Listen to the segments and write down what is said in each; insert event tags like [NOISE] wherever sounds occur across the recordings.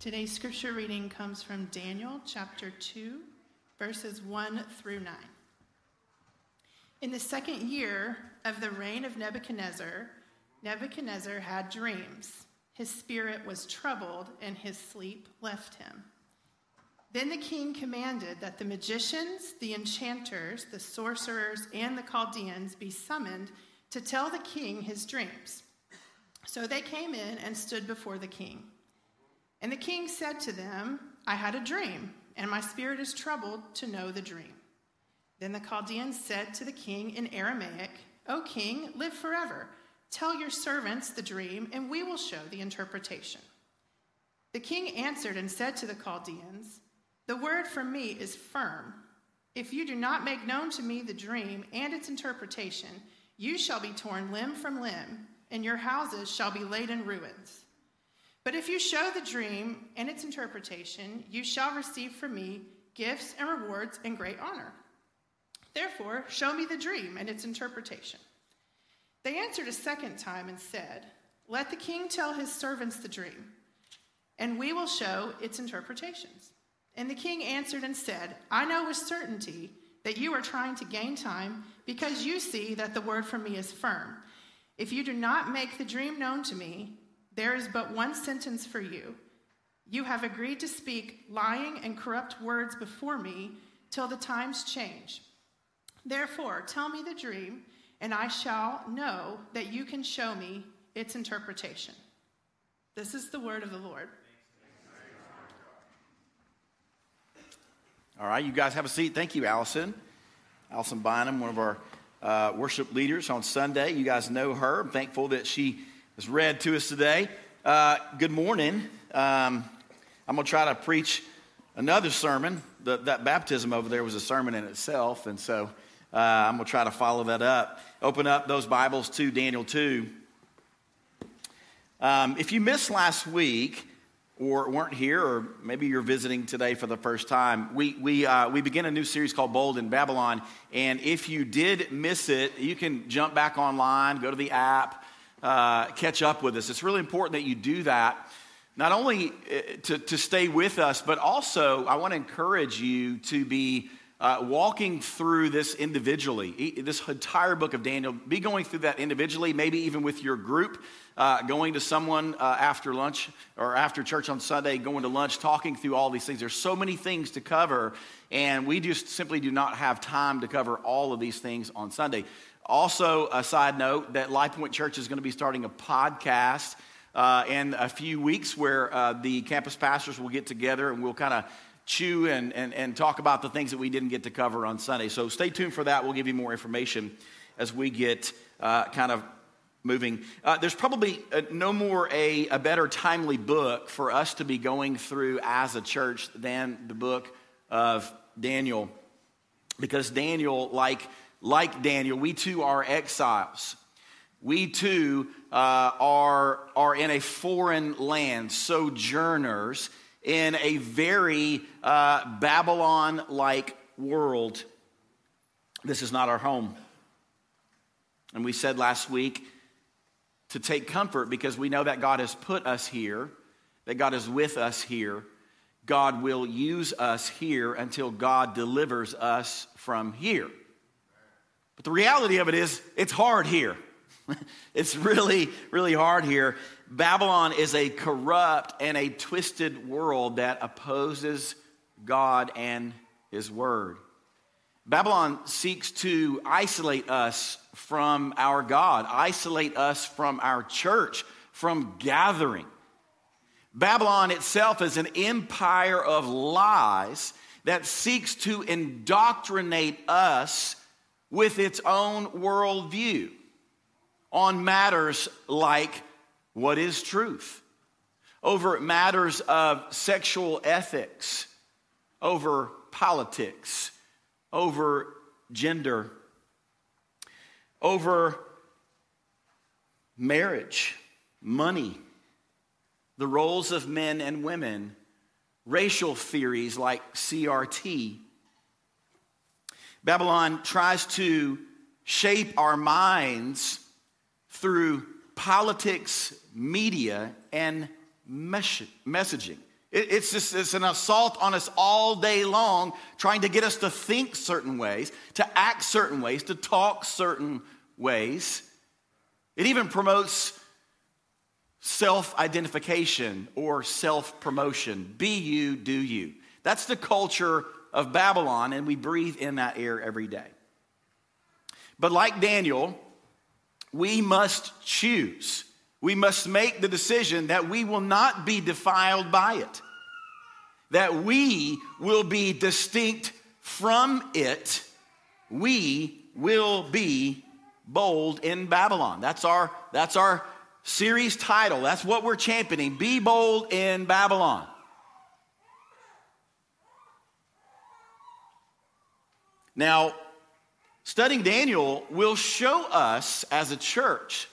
Today's scripture reading comes from Daniel chapter 2, verses 1 through 9. In the second year of the reign of Nebuchadnezzar, Nebuchadnezzar had dreams. His spirit was troubled, and his sleep left him. Then the king commanded that the magicians, the enchanters, the sorcerers, and the Chaldeans be summoned to tell the king his dreams. So they came in and stood before the king. And the king said to them, I had a dream, and my spirit is troubled to know the dream. Then the Chaldeans said to the king in Aramaic, O king, live forever. Tell your servants the dream, and we will show the interpretation. The king answered and said to the Chaldeans, The word from me is firm. If you do not make known to me the dream and its interpretation, you shall be torn limb from limb, and your houses shall be laid in ruins. But if you show the dream and its interpretation, you shall receive from me gifts and rewards and great honor. Therefore, show me the dream and its interpretation. They answered a second time and said, Let the king tell his servants the dream, and we will show its interpretations. And the king answered and said, I know with certainty that you are trying to gain time because you see that the word from me is firm. If you do not make the dream known to me, there is but one sentence for you. You have agreed to speak lying and corrupt words before me till the times change. Therefore, tell me the dream, and I shall know that you can show me its interpretation. This is the word of the Lord. All right, you guys have a seat. Thank you, Allison. Allison Bynum, one of our uh, worship leaders on Sunday. You guys know her. I'm thankful that she is read to us today. Uh, good morning. Um, I'm going to try to preach another sermon. The, that baptism over there was a sermon in itself, and so uh, I'm going to try to follow that up. Open up those Bibles to Daniel 2. Um, if you missed last week, or weren't here, or maybe you're visiting today for the first time, we, we, uh, we begin a new series called Bold in Babylon. And if you did miss it, you can jump back online, go to the app, uh, catch up with us. It's really important that you do that, not only uh, to, to stay with us, but also I want to encourage you to be uh, walking through this individually, this entire book of Daniel, be going through that individually, maybe even with your group, uh, going to someone uh, after lunch or after church on Sunday, going to lunch, talking through all these things. There's so many things to cover, and we just simply do not have time to cover all of these things on Sunday. Also, a side note that Life Point Church is going to be starting a podcast uh, in a few weeks where uh, the campus pastors will get together and we'll kind of chew and, and, and talk about the things that we didn't get to cover on Sunday. So stay tuned for that. We'll give you more information as we get uh, kind of moving. Uh, there's probably a, uh, no more a, a better timely book for us to be going through as a church than the book of Daniel. Because Daniel, like like Daniel, we too are exiles. We too uh, are, are in a foreign land, sojourners in a very uh, Babylon like world. This is not our home. And we said last week to take comfort because we know that God has put us here, that God is with us here. God will use us here until God delivers us from here. But the reality of it is, it's hard here. [LAUGHS] it's really, really hard here. Babylon is a corrupt and a twisted world that opposes God and His Word. Babylon seeks to isolate us from our God, isolate us from our church, from gathering. Babylon itself is an empire of lies that seeks to indoctrinate us with its own worldview on matters like what is truth, over matters of sexual ethics, over politics, over gender, over marriage, money, the roles of men and women, racial theories like CRT Babylon tries to shape our minds through politics, media, and mes- messaging. It, it's just it's an assault on us all day long, trying to get us to think certain ways, to act certain ways, to talk certain ways. It even promotes self identification or self promotion. Be you, do you. That's the culture of Babylon, and we breathe in that air every day. But like Daniel, we must choose. We must make the decision that we will not be defiled by it, that we will be distinct from it. We will be bold in Babylon. That's our, that's our series title. That's what we're championing. Be bold in Babylon. Now, studying Daniel will show us as a church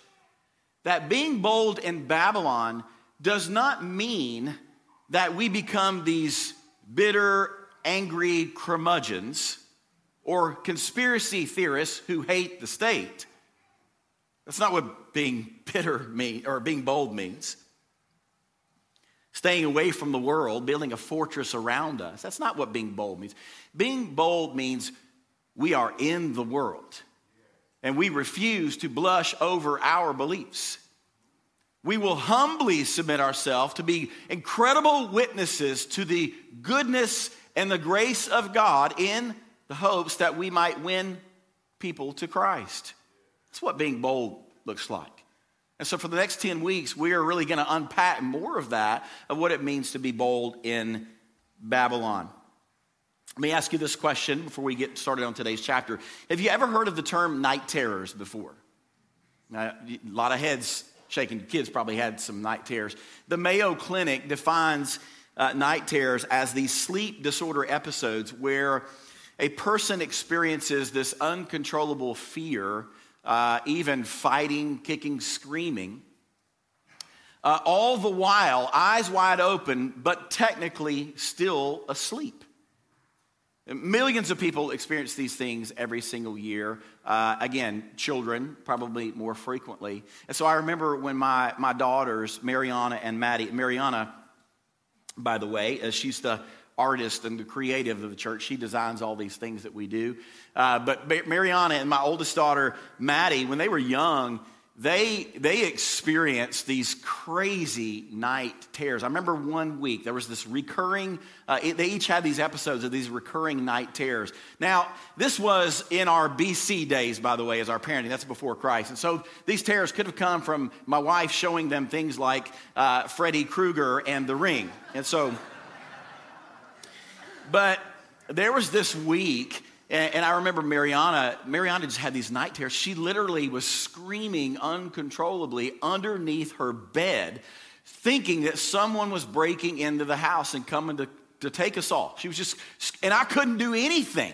that being bold in Babylon does not mean that we become these bitter, angry curmudgeons or conspiracy theorists who hate the state. That's not what being bitter mean or being bold means. Staying away from the world, building a fortress around us. That's not what being bold means. Being bold means we are in the world and we refuse to blush over our beliefs. We will humbly submit ourselves to be incredible witnesses to the goodness and the grace of God in the hopes that we might win people to Christ. That's what being bold looks like. And so, for the next 10 weeks, we are really going to unpack more of that, of what it means to be bold in Babylon. Let me ask you this question before we get started on today's chapter. Have you ever heard of the term night terrors before? Now, a lot of heads shaking. Kids probably had some night terrors. The Mayo Clinic defines uh, night terrors as these sleep disorder episodes where a person experiences this uncontrollable fear, uh, even fighting, kicking, screaming, uh, all the while eyes wide open, but technically still asleep. Millions of people experience these things every single year. Uh, again, children probably more frequently. And so I remember when my, my daughters, Mariana and Maddie, Mariana, by the way, as she's the artist and the creative of the church, she designs all these things that we do. Uh, but Mariana and my oldest daughter, Maddie, when they were young, they they experienced these crazy night terrors. I remember one week there was this recurring. Uh, they each had these episodes of these recurring night terrors. Now this was in our BC days, by the way, as our parenting. That's before Christ, and so these terrors could have come from my wife showing them things like uh, Freddy Krueger and The Ring, and so. But there was this week and, and I remember Mariana, Mariana just had these night terrors. She literally was screaming uncontrollably underneath her bed, thinking that someone was breaking into the house and coming to, to take us all. She was just, and I couldn't do anything.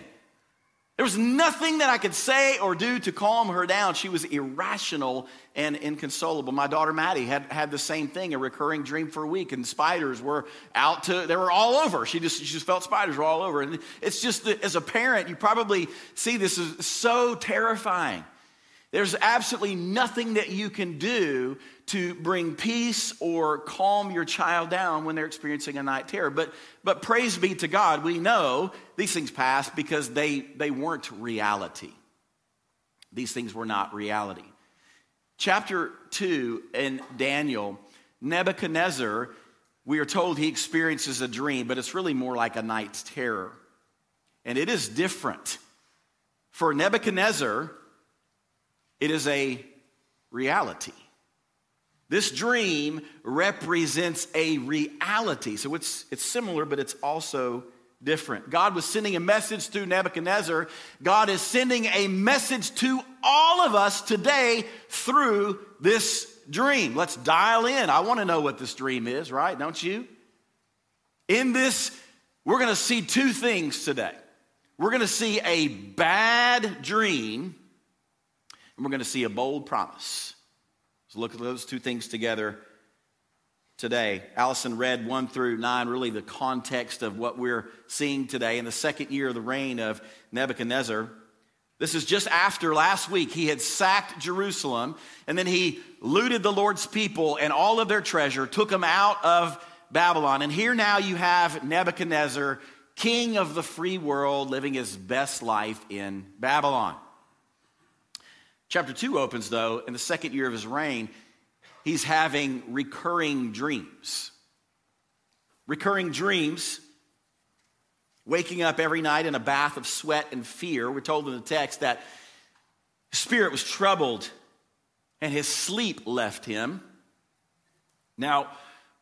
There was nothing that I could say or do to calm her down. She was irrational and inconsolable. My daughter Maddie had, had the same thing, a recurring dream for a week, and spiders were out to, they were all over. She just, she just felt spiders were all over. And it's just as a parent, you probably see this as so terrifying. There's absolutely nothing that you can do to bring peace or calm your child down when they're experiencing a night terror. But, but praise be to God, we know these things pass because they, they weren't reality. These things were not reality. Chapter 2 in Daniel, Nebuchadnezzar, we are told he experiences a dream, but it's really more like a night's terror. And it is different. For Nebuchadnezzar, it is a reality. This dream represents a reality. So it's, it's similar, but it's also different. God was sending a message through Nebuchadnezzar. God is sending a message to all of us today through this dream. Let's dial in. I want to know what this dream is, right? Don't you? In this, we're going to see two things today. We're going to see a bad dream and we're going to see a bold promise. So look at those two things together today. Allison read 1 through 9, really the context of what we're seeing today in the second year of the reign of Nebuchadnezzar. This is just after last week he had sacked Jerusalem and then he looted the Lord's people and all of their treasure, took them out of Babylon. And here now you have Nebuchadnezzar, king of the free world, living his best life in Babylon. Chapter 2 opens, though, in the second year of his reign, he's having recurring dreams. Recurring dreams, waking up every night in a bath of sweat and fear. We're told in the text that his spirit was troubled and his sleep left him. Now,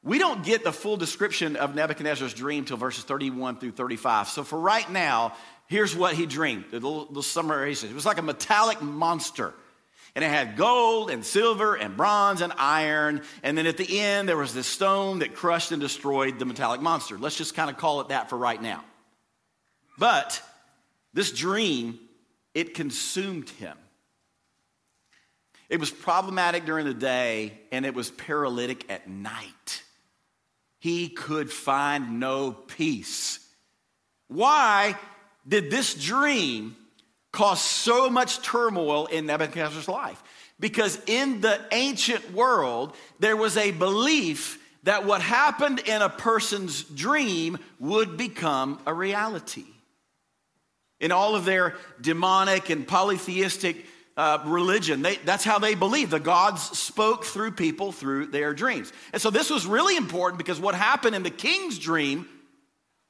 we don't get the full description of Nebuchadnezzar's dream till verses 31 through 35. So for right now, here's what he dreamed. The little, little summarization. It was like a metallic monster. And it had gold and silver and bronze and iron. And then at the end, there was this stone that crushed and destroyed the metallic monster. Let's just kind of call it that for right now. But this dream, it consumed him. It was problematic during the day, and it was paralytic at night he could find no peace. Why did this dream cause so much turmoil in Nebuchadnezzar's life? Because in the ancient world, there was a belief that what happened in a person's dream would become a reality. In all of their demonic and polytheistic uh, religion. They, that's how they believed. The gods spoke through people through their dreams. And so this was really important because what happened in the king's dream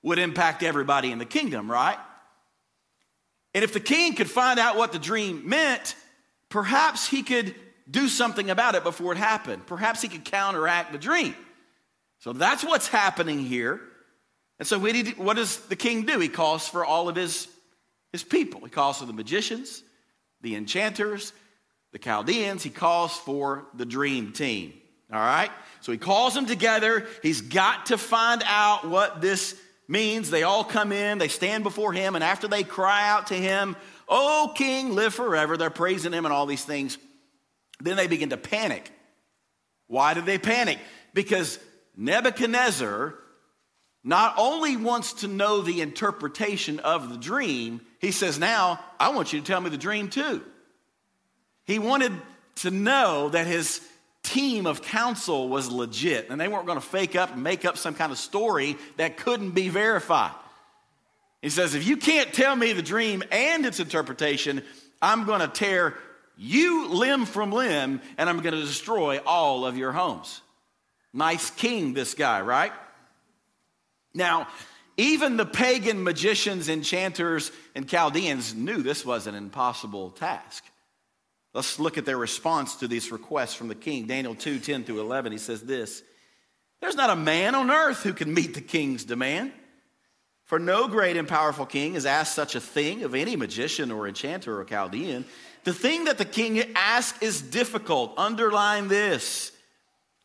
would impact everybody in the kingdom, right? And if the king could find out what the dream meant, perhaps he could do something about it before it happened. Perhaps he could counteract the dream. So that's what's happening here. And so what does the king do? He calls for all of his, his people. He calls for the magicians, the enchanters, the Chaldeans. He calls for the dream team. All right? So he calls them together. He's got to find out what this means. They all come in, they stand before him, and after they cry out to him, Oh, King, live forever, they're praising him and all these things. Then they begin to panic. Why do they panic? Because Nebuchadnezzar not only wants to know the interpretation of the dream, he says, Now, I want you to tell me the dream too. He wanted to know that his team of counsel was legit and they weren't going to fake up and make up some kind of story that couldn't be verified. He says, If you can't tell me the dream and its interpretation, I'm going to tear you limb from limb and I'm going to destroy all of your homes. Nice king, this guy, right? Now, even the pagan magicians, enchanters, and Chaldeans knew this was an impossible task. Let's look at their response to these requests from the king. Daniel 2 10 through 11, he says this There's not a man on earth who can meet the king's demand. For no great and powerful king has asked such a thing of any magician or enchanter or Chaldean. The thing that the king asks is difficult. Underline this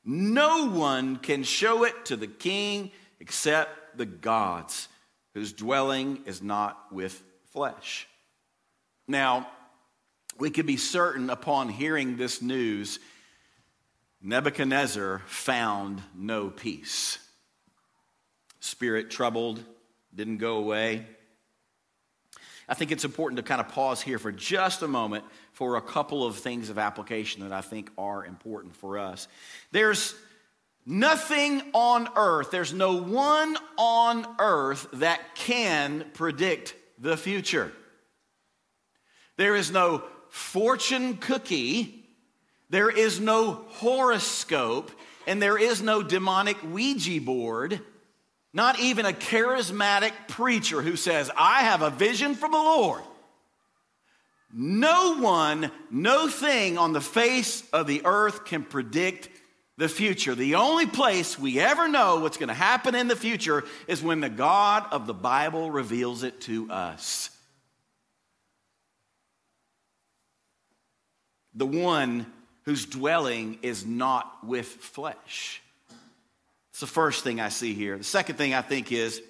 no one can show it to the king except the gods, whose dwelling is not with flesh. Now, we can be certain upon hearing this news, Nebuchadnezzar found no peace. Spirit troubled, didn't go away. I think it's important to kind of pause here for just a moment for a couple of things of application that I think are important for us. There's Nothing on earth, there's no one on earth that can predict the future. There is no fortune cookie, there is no horoscope, and there is no demonic Ouija board, not even a charismatic preacher who says, I have a vision from the Lord. No one, no thing on the face of the earth can predict the future. The only place we ever know what's going to happen in the future is when the God of the Bible reveals it to us. The one whose dwelling is not with flesh. It's the first thing I see here. The second thing I think is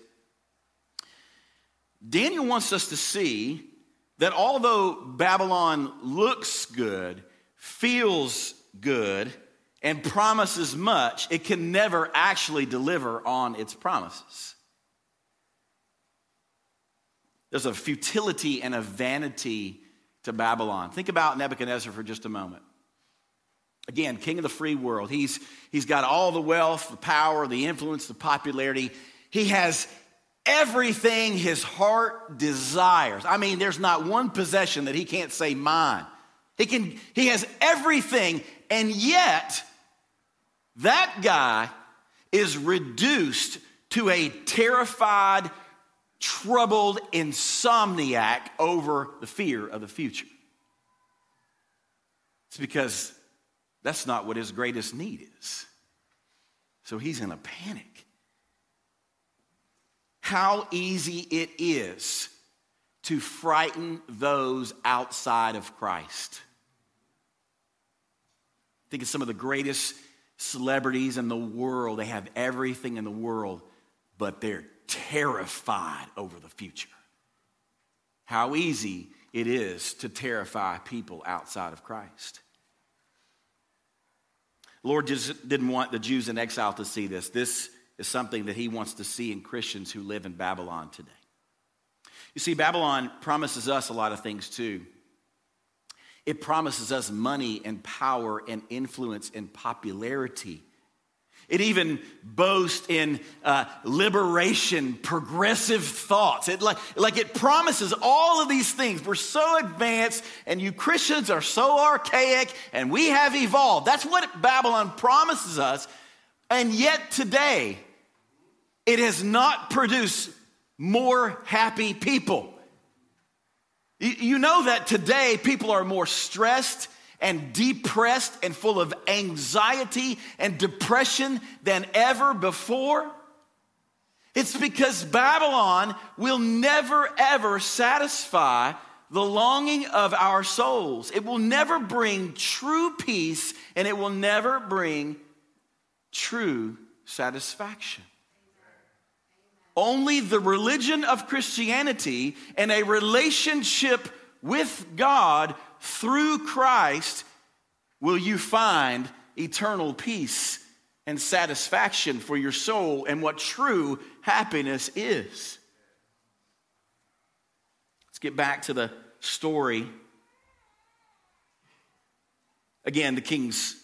Daniel wants us to see that although Babylon looks good, feels good, and promises much, it can never actually deliver on its promises. There's a futility and a vanity to Babylon. Think about Nebuchadnezzar for just a moment. Again, king of the free world. He's, he's got all the wealth, the power, the influence, the popularity. He has everything his heart desires. I mean, there's not one possession that he can't say mine. He can he has everything and yet that guy is reduced to a terrified, troubled insomniac over the fear of the future. It's because that's not what his greatest need is. So he's in a panic. How easy it is to frighten those outside of Christ. Think of some of the greatest celebrities in the world. They have everything in the world, but they're terrified over the future. How easy it is to terrify people outside of Christ. Lord just didn't want the Jews in exile to see this. This is something that he wants to see in Christians who live in Babylon today. You see, Babylon promises us a lot of things too. It promises us money and power and influence and popularity. It even boasts in uh, liberation, progressive thoughts. It like, like it promises all of these things. We're so advanced, and you Christians are so archaic, and we have evolved. That's what Babylon promises us. And yet today, it has not produced more happy people. You know that today people are more stressed and depressed and full of anxiety and depression than ever before? It's because Babylon will never ever satisfy the longing of our souls. It will never bring true peace and it will never bring true satisfaction. Only the religion of Christianity and a relationship with God through Christ will you find eternal peace and satisfaction for your soul and what true happiness is. Let's get back to the story. Again, the king's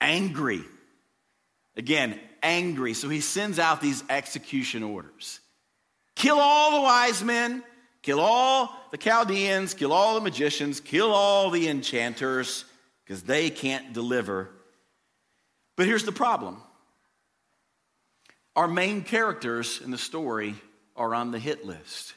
angry. Again, angry. So he sends out these execution orders kill all the wise men, kill all the Chaldeans, kill all the magicians, kill all the enchanters, because they can't deliver. But here's the problem our main characters in the story are on the hit list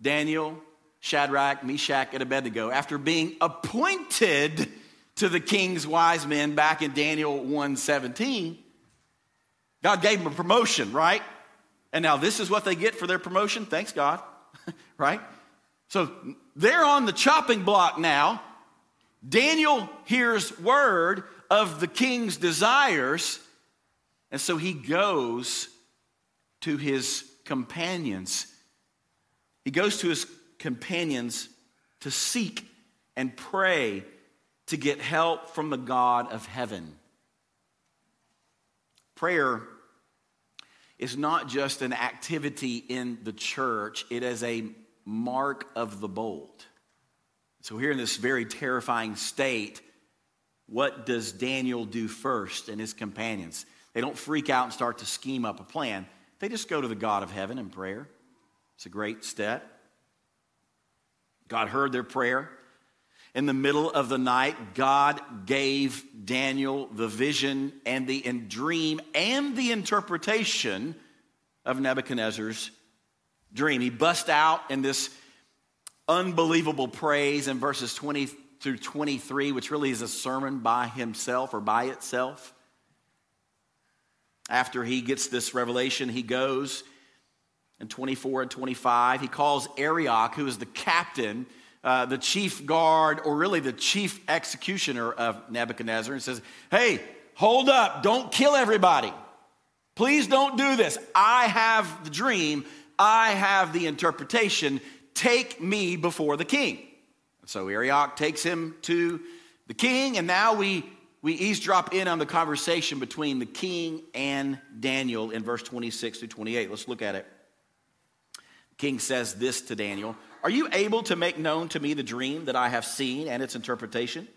Daniel, Shadrach, Meshach, and Abednego, after being appointed to the king's wise men back in Daniel 117, God gave them a promotion, right? And now this is what they get for their promotion. Thanks, God, [LAUGHS] right? So they're on the chopping block now. Daniel hears word of the king's desires, and so he goes to his companions. He goes to his companions to seek and pray to get help from the God of heaven. Prayer is not just an activity in the church, it is a mark of the bold. So, here in this very terrifying state, what does Daniel do first and his companions? They don't freak out and start to scheme up a plan. They just go to the God of heaven in prayer. It's a great step. God heard their prayer. In the middle of the night, God gave Daniel the vision and the dream and the interpretation of Nebuchadnezzar's dream. He bust out in this unbelievable praise in verses 20 through 23, which really is a sermon by himself or by itself. After he gets this revelation, he goes in 24 and 25. He calls Arioch, who is the captain uh, the chief guard, or really the chief executioner of Nebuchadnezzar, and says, Hey, hold up, don't kill everybody. Please don't do this. I have the dream, I have the interpretation. Take me before the king. so Arioch takes him to the king, and now we, we eavesdrop in on the conversation between the king and Daniel in verse 26 to 28. Let's look at it. King says this to Daniel are you able to make known to me the dream that I have seen and its interpretation?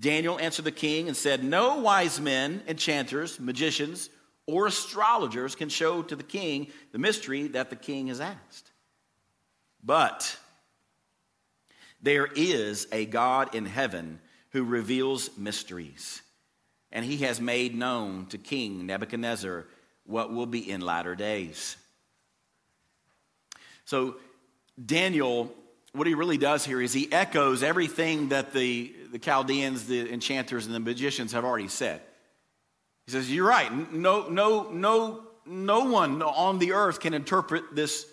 Daniel answered the king and said, No wise men, enchanters, magicians, or astrologers can show to the king the mystery that the king has asked. But there is a God in heaven who reveals mysteries, and he has made known to King Nebuchadnezzar what will be in latter days. So, Daniel, what he really does here is he echoes everything that the, the Chaldeans, the enchanters, and the magicians have already said. He says, You're right. No, no, no, no one on the earth can interpret this,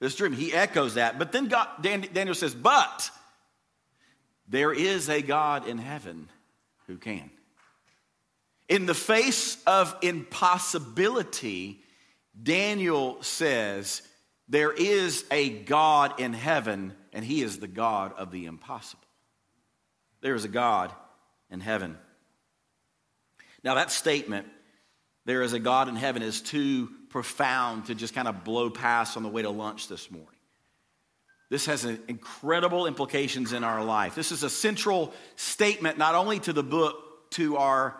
this dream. He echoes that. But then God, Daniel says, But there is a God in heaven who can. In the face of impossibility, Daniel says, There is a God in heaven, and he is the God of the impossible. There is a God in heaven. Now, that statement, there is a God in heaven, is too profound to just kind of blow past on the way to lunch this morning. This has incredible implications in our life. This is a central statement, not only to the book, to our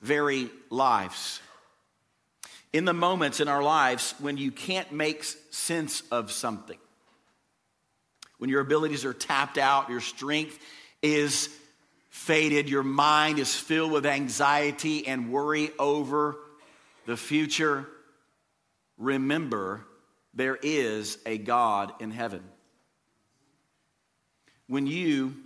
very lives. In the moments in our lives when you can't make sense of something, when your abilities are tapped out, your strength is faded, your mind is filled with anxiety and worry over the future, remember there is a God in heaven. When you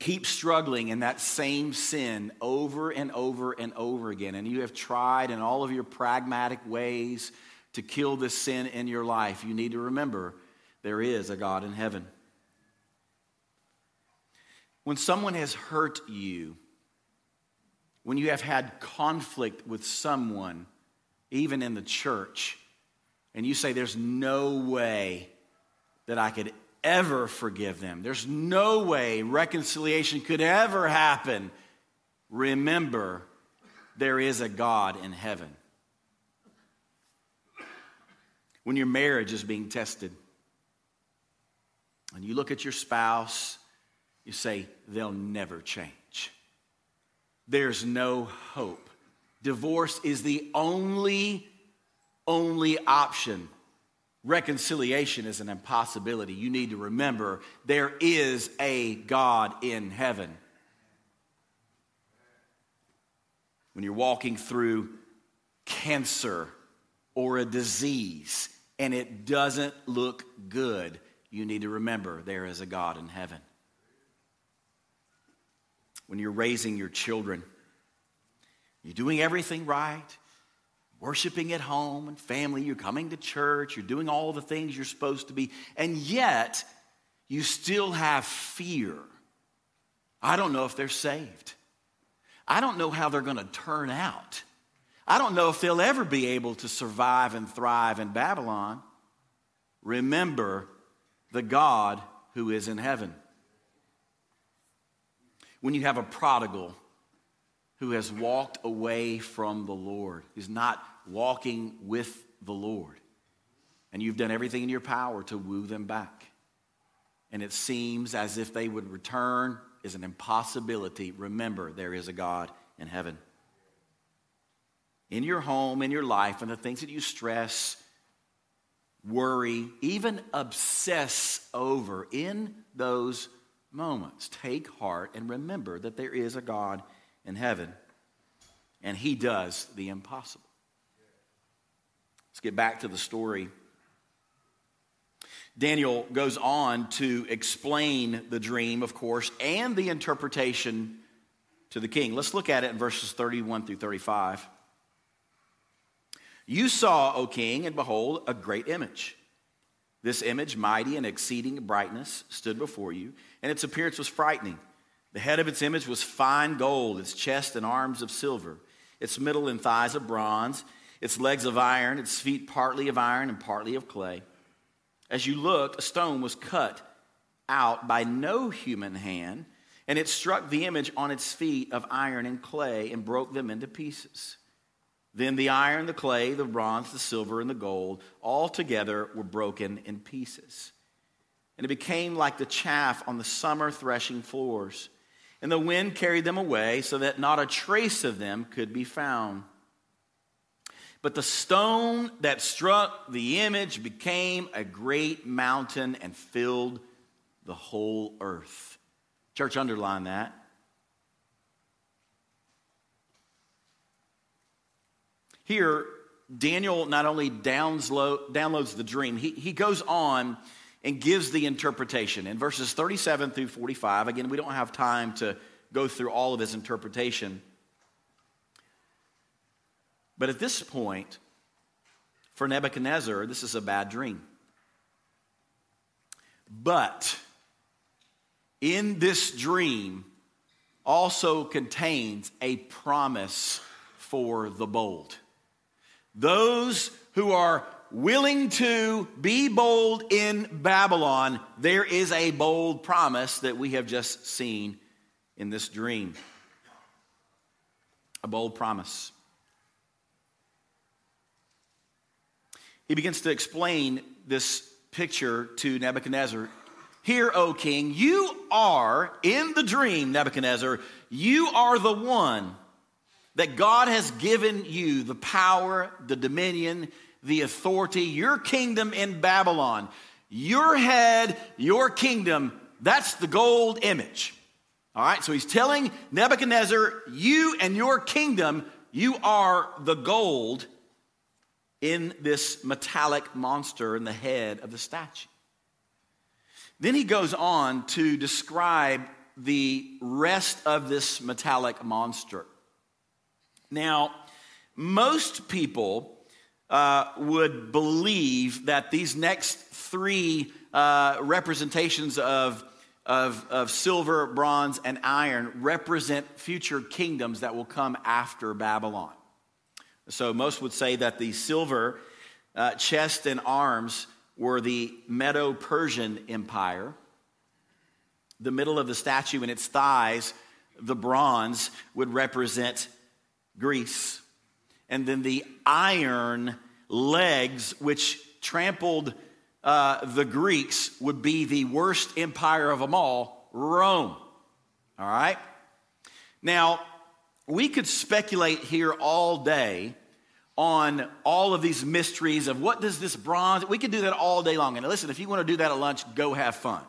keep struggling in that same sin over and over and over again, and you have tried in all of your pragmatic ways to kill this sin in your life, you need to remember there is a God in heaven. When someone has hurt you, when you have had conflict with someone, even in the church, and you say, There's no way that I could ever forgive them, there's no way reconciliation could ever happen, remember there is a God in heaven. When your marriage is being tested, and you look at your spouse you say, they'll never change. There's no hope. Divorce is the only, only option. Reconciliation is an impossibility. You need to remember there is a God in heaven. When you're walking through cancer or a disease and it doesn't look good, you need to remember there is a God in heaven when you're raising your children. You're doing everything right, worshiping at home and family, you're coming to church, you're doing all the things you're supposed to be, and yet you still have fear. I don't know if they're saved. I don't know how they're going to turn out. I don't know if they'll ever be able to survive and thrive in Babylon. Remember the God who is in heaven when you have a prodigal who has walked away from the Lord, is not walking with the Lord, and you've done everything in your power to woo them back, and it seems as if they would return is an impossibility, remember there is a God in heaven. In your home, in your life, and the things that you stress, worry, even obsess over, in those moments. Take heart and remember that there is a God in heaven, and He does the impossible. Let's get back to the story. Daniel goes on to explain the dream, of course, and the interpretation to the king. Let's look at it in verses 31 through 35. You saw, O king, and behold, a great image. This image, mighty and exceeding brightness, stood before you and its appearance was frightening. The head of its image was fine gold, its chest and arms of silver, its middle and thighs of bronze, its legs of iron, its feet partly of iron and partly of clay. As you looked, a stone was cut out by no human hand, and it struck the image on its feet of iron and clay and broke them into pieces. Then the iron, the clay, the bronze, the silver, and the gold all together were broken in pieces and it became like the chaff on the summer threshing floors. And the wind carried them away so that not a trace of them could be found. But the stone that struck the image became a great mountain and filled the whole earth. Church, underline that. Here, Daniel not only downloads the dream, he, he goes on and gives the interpretation. In verses 37 through 45, again, we don't have time to go through all of his interpretation. But at this point, for Nebuchadnezzar, this is a bad dream. But in this dream also contains a promise for the bold. Those who are willing to be bold in Babylon, there is a bold promise that we have just seen in this dream. A bold promise. he begins to explain this picture to Nebuchadnezzar. Hear, O king, you are in the dream, Nebuchadnezzar, you are the one that God has given you the power, the dominion, the authority, your kingdom in Babylon. Your head, your kingdom, that's the gold image. All right, so he's telling Nebuchadnezzar, you and your kingdom, you are the gold in this metallic monster in the head of the statue. Then he goes on to describe the rest of this metallic monster. Now, most people uh, would believe that these next three uh, representations of, of, of silver, bronze, and iron represent future kingdoms that will come after Babylon. So most would say that the silver uh, chest and arms were the Medo Persian Empire. The middle of the statue and its thighs, the bronze, would represent Greece. And then the iron legs, which trampled uh, the Greeks, would be the worst empire of them all, Rome. All right? Now, we could speculate here all day on all of these mysteries of what does this bronze, we could do that all day long. And listen, if you want to do that at lunch, go have fun.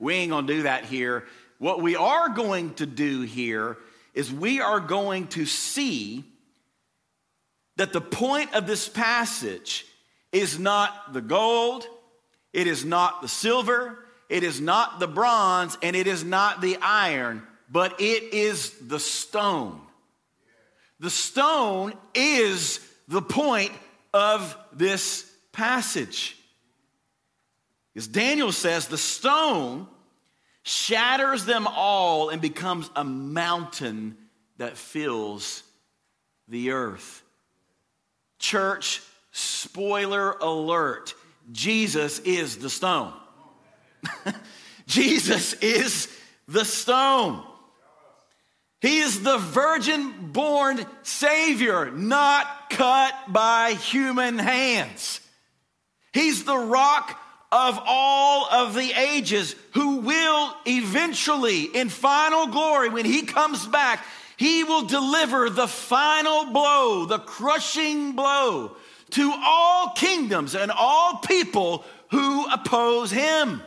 We ain't to do that here. What we are going to do here is we are going to see that the point of this passage is not the gold, it is not the silver, it is not the bronze, and it is not the iron, but it is the stone. The stone is the point of this passage. As Daniel says, the stone shatters them all and becomes a mountain that fills the earth. Church, spoiler alert Jesus is the stone. [LAUGHS] Jesus is the stone. He is the virgin born Savior, not cut by human hands. He's the rock of all of the ages who will eventually, in final glory, when He comes back, He will deliver the final blow, the crushing blow to all kingdoms and all people who oppose Him.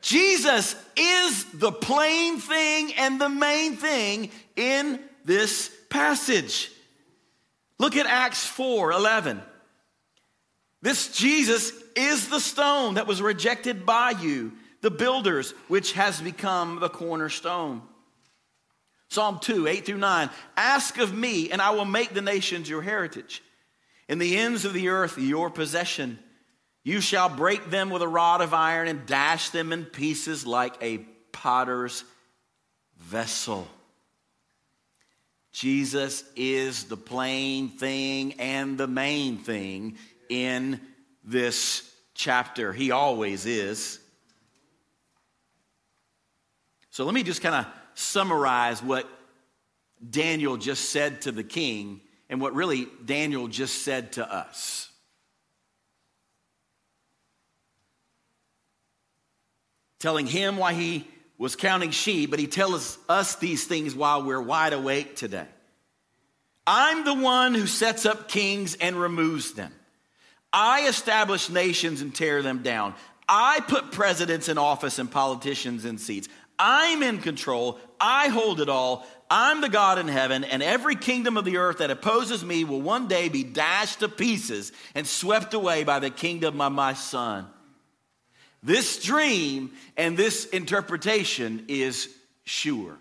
Jesus is the plain thing and the main thing in this passage. Look at Acts 4 11. This Jesus is the stone that was rejected by you, the builders, which has become the cornerstone. Psalm 2 8 through 9. Ask of me, and I will make the nations your heritage, and the ends of the earth your possession. You shall break them with a rod of iron and dash them in pieces like a potter's vessel. Jesus is the plain thing and the main thing in this chapter. He always is. So let me just kind of summarize what Daniel just said to the king and what really Daniel just said to us. telling him why he was counting sheep, but he tells us these things while we're wide awake today. I'm the one who sets up kings and removes them. I establish nations and tear them down. I put presidents in office and politicians in seats. I'm in control. I hold it all. I'm the God in heaven, and every kingdom of the earth that opposes me will one day be dashed to pieces and swept away by the kingdom of my son. This dream and this interpretation is sure.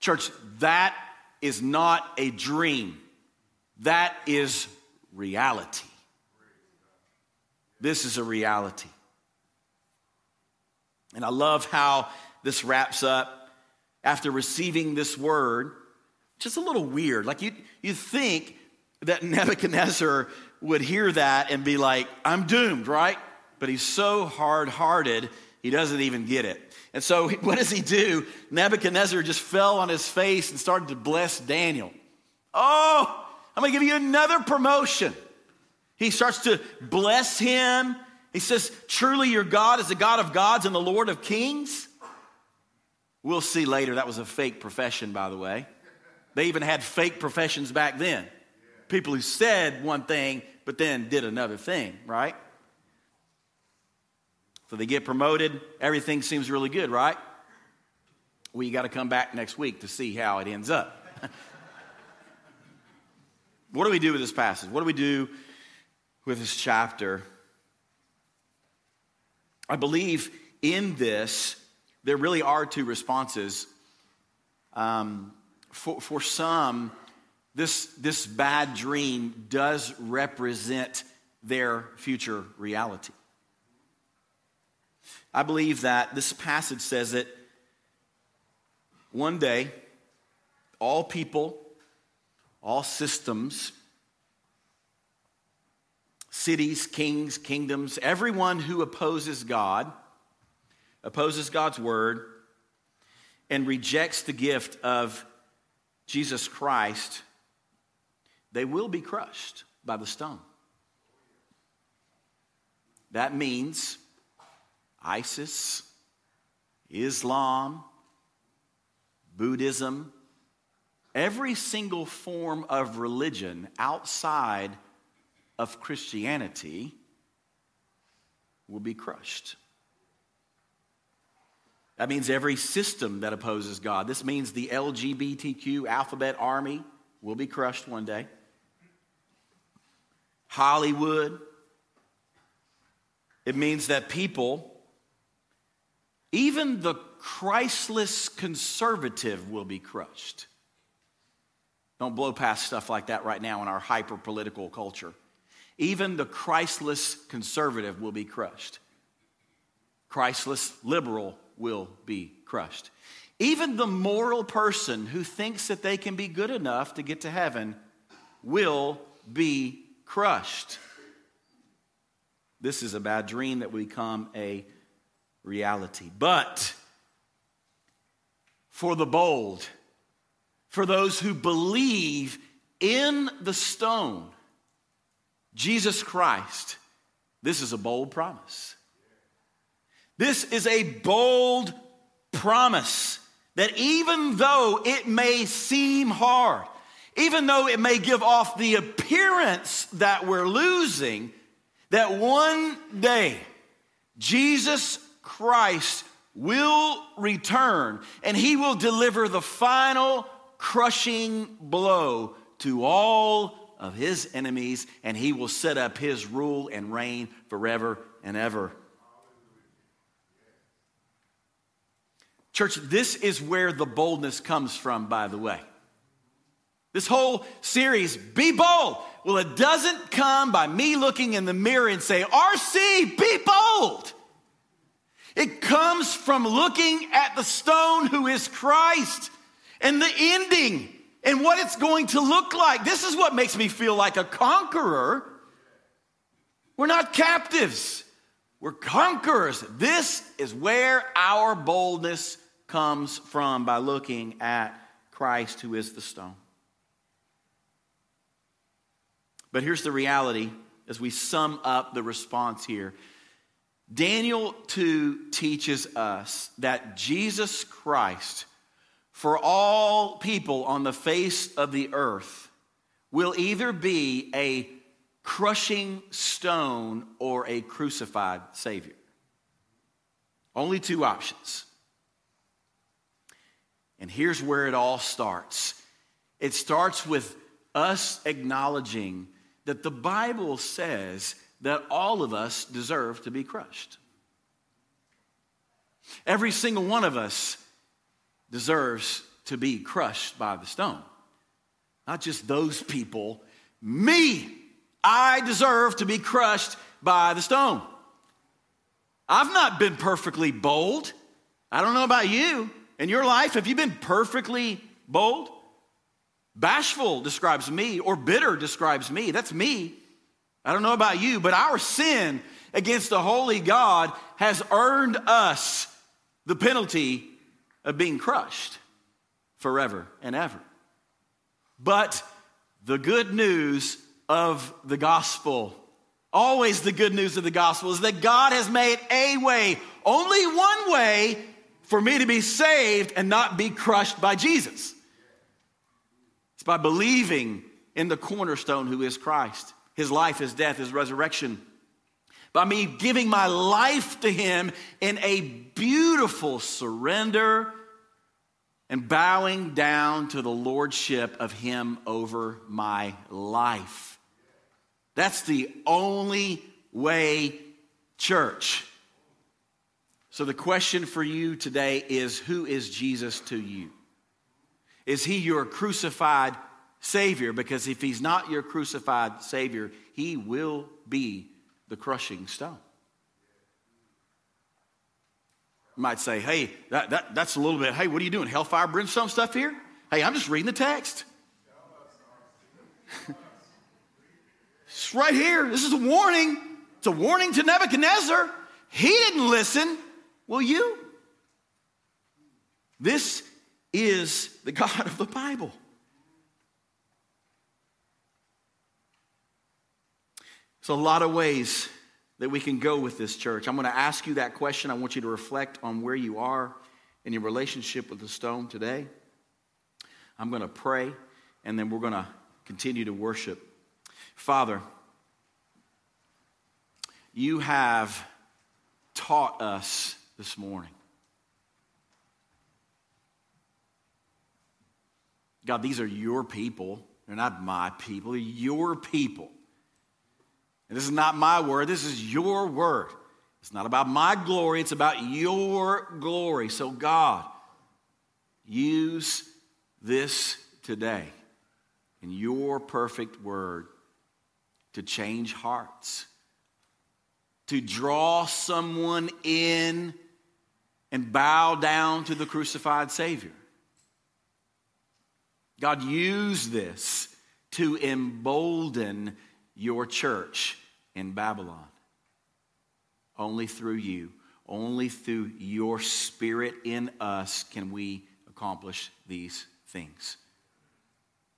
Church, that is not a dream, that is reality. This is a reality. And I love how this wraps up after receiving this word. Just a little weird. Like you, you think that [LAUGHS] Nebuchadnezzar would hear that and be like, I'm doomed, right? But he's so hard hearted, he doesn't even get it. And so, [LAUGHS] what does he do? Nebuchadnezzar just fell on his face and started to bless Daniel. Oh, I'm to give you another promotion. He starts to bless him. He says, Truly, your God is the God of gods and the Lord of kings. We'll see later, that was a fake profession, by the way. They even had fake professions back then. People who said one thing, but then did another thing, right? So they get promoted. Everything seems really good, right? Well, you got to come back next week to see how it ends up. [LAUGHS] what do we do with this passage? What do we do with this chapter? I believe in this, there really are two responses. Um, for, for some, this, this bad dream does represent their future reality. I believe that this passage says that one day, all people, all systems, cities, kings, kingdoms, everyone who opposes God, opposes God's word, and rejects the gift of Jesus Christ, they will be crushed by the stone. That means ISIS, Islam, Buddhism, every single form of religion outside of Christianity will be crushed. That means every system that opposes God. This means the LGBTQ alphabet army will be crushed one day. Hollywood. It means that people even the Christless conservative will be crushed. Don't blow past stuff like that right now in our hyper political culture. Even the Christless conservative will be crushed. Christless liberal will be crushed. Even the moral person who thinks that they can be good enough to get to heaven will be crushed. This is a bad dream that will become a reality. But for the bold, for those who believe in the stone, Jesus Christ, this is a bold promise. This is a bold promise that even though it may seem hard, even though it may give off the appearance that we're losing, that one day Jesus Christ will return and he will deliver the final crushing blow to all of his enemies and he will set up his rule and reign forever and ever. Church, this is where the boldness comes from, by the way. This whole series, Be Bold. Well, it doesn't come by me looking in the mirror and say, RC, be bold. It comes from looking at the stone who is Christ and the ending and what it's going to look like. This is what makes me feel like a conqueror. We're not captives, we're conquerors. This is where our boldness comes from by looking at Christ who is the stone. But here's the reality as we sum up the response here Daniel 2 teaches us that Jesus Christ, for all people on the face of the earth, will either be a crushing stone or a crucified Savior. Only two options. And here's where it all starts it starts with us acknowledging that the Bible says that all of us deserve to be crushed. Every single one of us deserves to be crushed by the stone. Not just those people, me. I deserve to be crushed by the stone. I've not been perfectly bold. I don't know about you. In your life, have you been perfectly bold? Bashful describes me, or bitter describes me. That's me. I don't know about you, but our sin against the holy God has earned us the penalty of being crushed forever and ever. But the good news of the gospel, always the good news of the gospel, is that God has made a way, only one way, for me to be saved and not be crushed by Jesus. It's by believing in the cornerstone who is Christ his life, his death, his resurrection. By me giving my life to him in a beautiful surrender and bowing down to the lordship of him over my life. That's the only way, church. So, the question for you today is Who is Jesus to you? Is he your crucified Savior? Because if he's not your crucified Savior, he will be the crushing stone. You might say, hey, that, that, that's a little bit, hey, what are you doing? Hellfire, brimstone stuff here? Hey, I'm just reading the text. it's right here. This is a warning. It's a warning to Nebuchadnezzar. He didn't listen. Will you? This is the God of the Bible. So, a lot of ways that we can go with this church. I'm going to ask you that question. I want you to reflect on where you are in your relationship with the stone today. I'm going to pray, and then we're going to continue to worship. Father, you have taught us this morning. God, these are your people. They're not my people, they're your people. And this is not my word, this is your word. It's not about my glory, it's about your glory. So, God, use this today in your perfect word to change hearts, to draw someone in and bow down to the crucified Savior. God, use this to embolden your church in Babylon. Only through you, only through your spirit in us can we accomplish these things.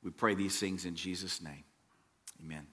We pray these things in Jesus' name. Amen.